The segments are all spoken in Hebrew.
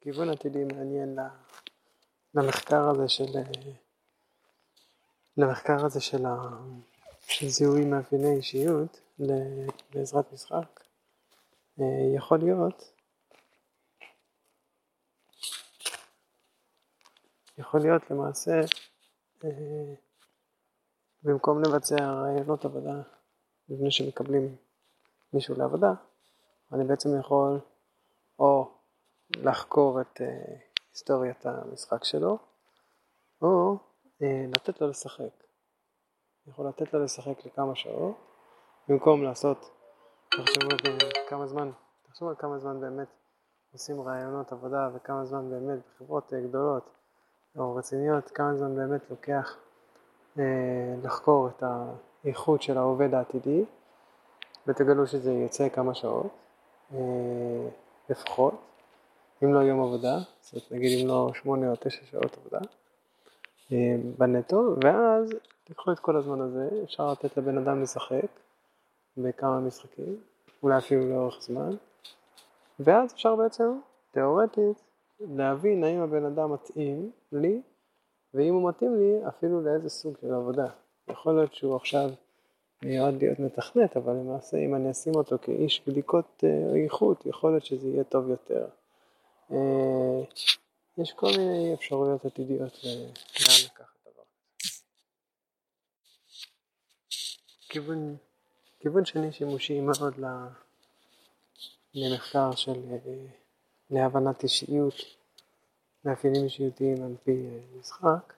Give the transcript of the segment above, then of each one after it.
כיוון עתידי מעניין למחקר הזה של, למחקר הזה של, ה, של זיהוי מאפייני אישיות בעזרת משחק, אה, יכול להיות יכול להיות למעשה, אה, במקום לבצע רעיונות עבודה לפני שמקבלים מישהו לעבודה, אני בעצם יכול או לחקור את אה, היסטוריית המשחק שלו, או אה, לתת לו לשחק. אני יכול לתת לו לשחק לכמה שעות, במקום לעשות, תחשבו על כמה זמן, תחשבו על כמה זמן באמת עושים רעיונות עבודה וכמה זמן באמת בחברות גדולות או רציניות, כמה זמן באמת לוקח אה, לחקור את האיכות של העובד העתידי, ותגלו שזה יוצא כמה שעות אה, לפחות, אם לא יום עבודה, זאת אומרת נגיד אם לא שמונה או תשע שעות עבודה אה, בנטו, ואז תיקחו את כל הזמן הזה, אפשר לתת לבן אדם לשחק בכמה משחקים, אולי אפילו לאורך זמן, ואז אפשר בעצם, תיאורטית, להבין האם הבן אדם מתאים לי, ואם הוא מתאים לי, אפילו לאיזה סוג של עבודה. יכול להיות שהוא עכשיו מיועד להיות מתכנת, אבל למעשה אם אני אשים אותו כאיש בדיקות אה, איכות, יכול להיות שזה יהיה טוב יותר. אה, יש כל מיני אפשרויות עתידיות לאן לקחת דבר. כיוון, כיוון שני שימושי מאוד למחקר של אה, להבנת אישיות, מאפיינים אישיותיים על פי אה, משחק.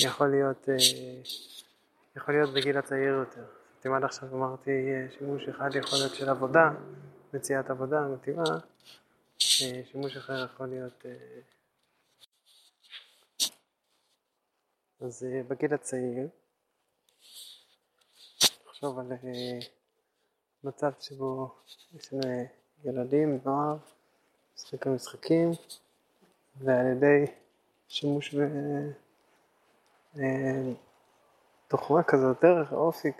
יכול להיות, יכול להיות בגיל הצעיר יותר. אם עד עכשיו אמרתי אה, שימוש אחד יכול להיות של עבודה, מציאת עבודה מתאימה, שימוש אחר יכול להיות... אז בגיל הצעיר, נחשוב על מצב שבו יש לנו ילדים, נוער, משחק משחקים, ועל ידי שימוש בתוכנה כזאת, דרך אופי,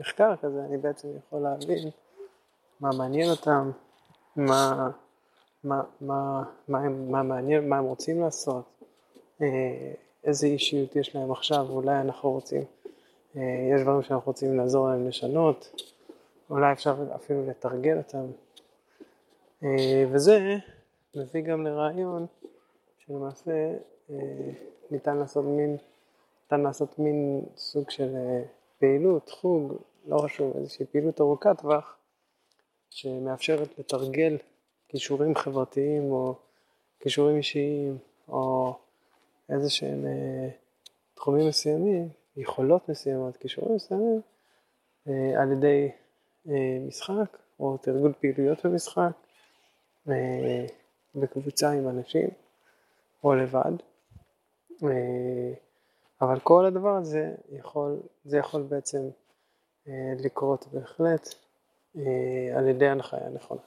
מחקר כזה, אני בעצם יכול להבין מה מעניין אותם, מה, מה, מה, מה, הם, מה מעניין, מה הם רוצים לעשות, אה, איזה אישיות יש להם עכשיו, אולי אנחנו רוצים, אה, יש דברים שאנחנו רוצים לעזור להם לשנות, אולי אפשר אפילו לתרגל אותם. אה, וזה מביא גם לרעיון שלמעשה ניתן לעשות מין, ניתן לעשות מין סוג של אה, פעילות, חוג, לא חשוב, איזושהי פעילות ארוכת טווח, שמאפשרת לתרגל כישורים חברתיים או כישורים אישיים או איזה שהם תחומים מסוימים, יכולות מסוימות, כישורים מסוימים, על ידי אה, משחק או תרגול פעילויות במשחק אה, בקבוצה עם אנשים או לבד. אה, אבל כל הדבר הזה יכול, זה יכול בעצם לקרות בהחלט על ידי הנחיה נכונה.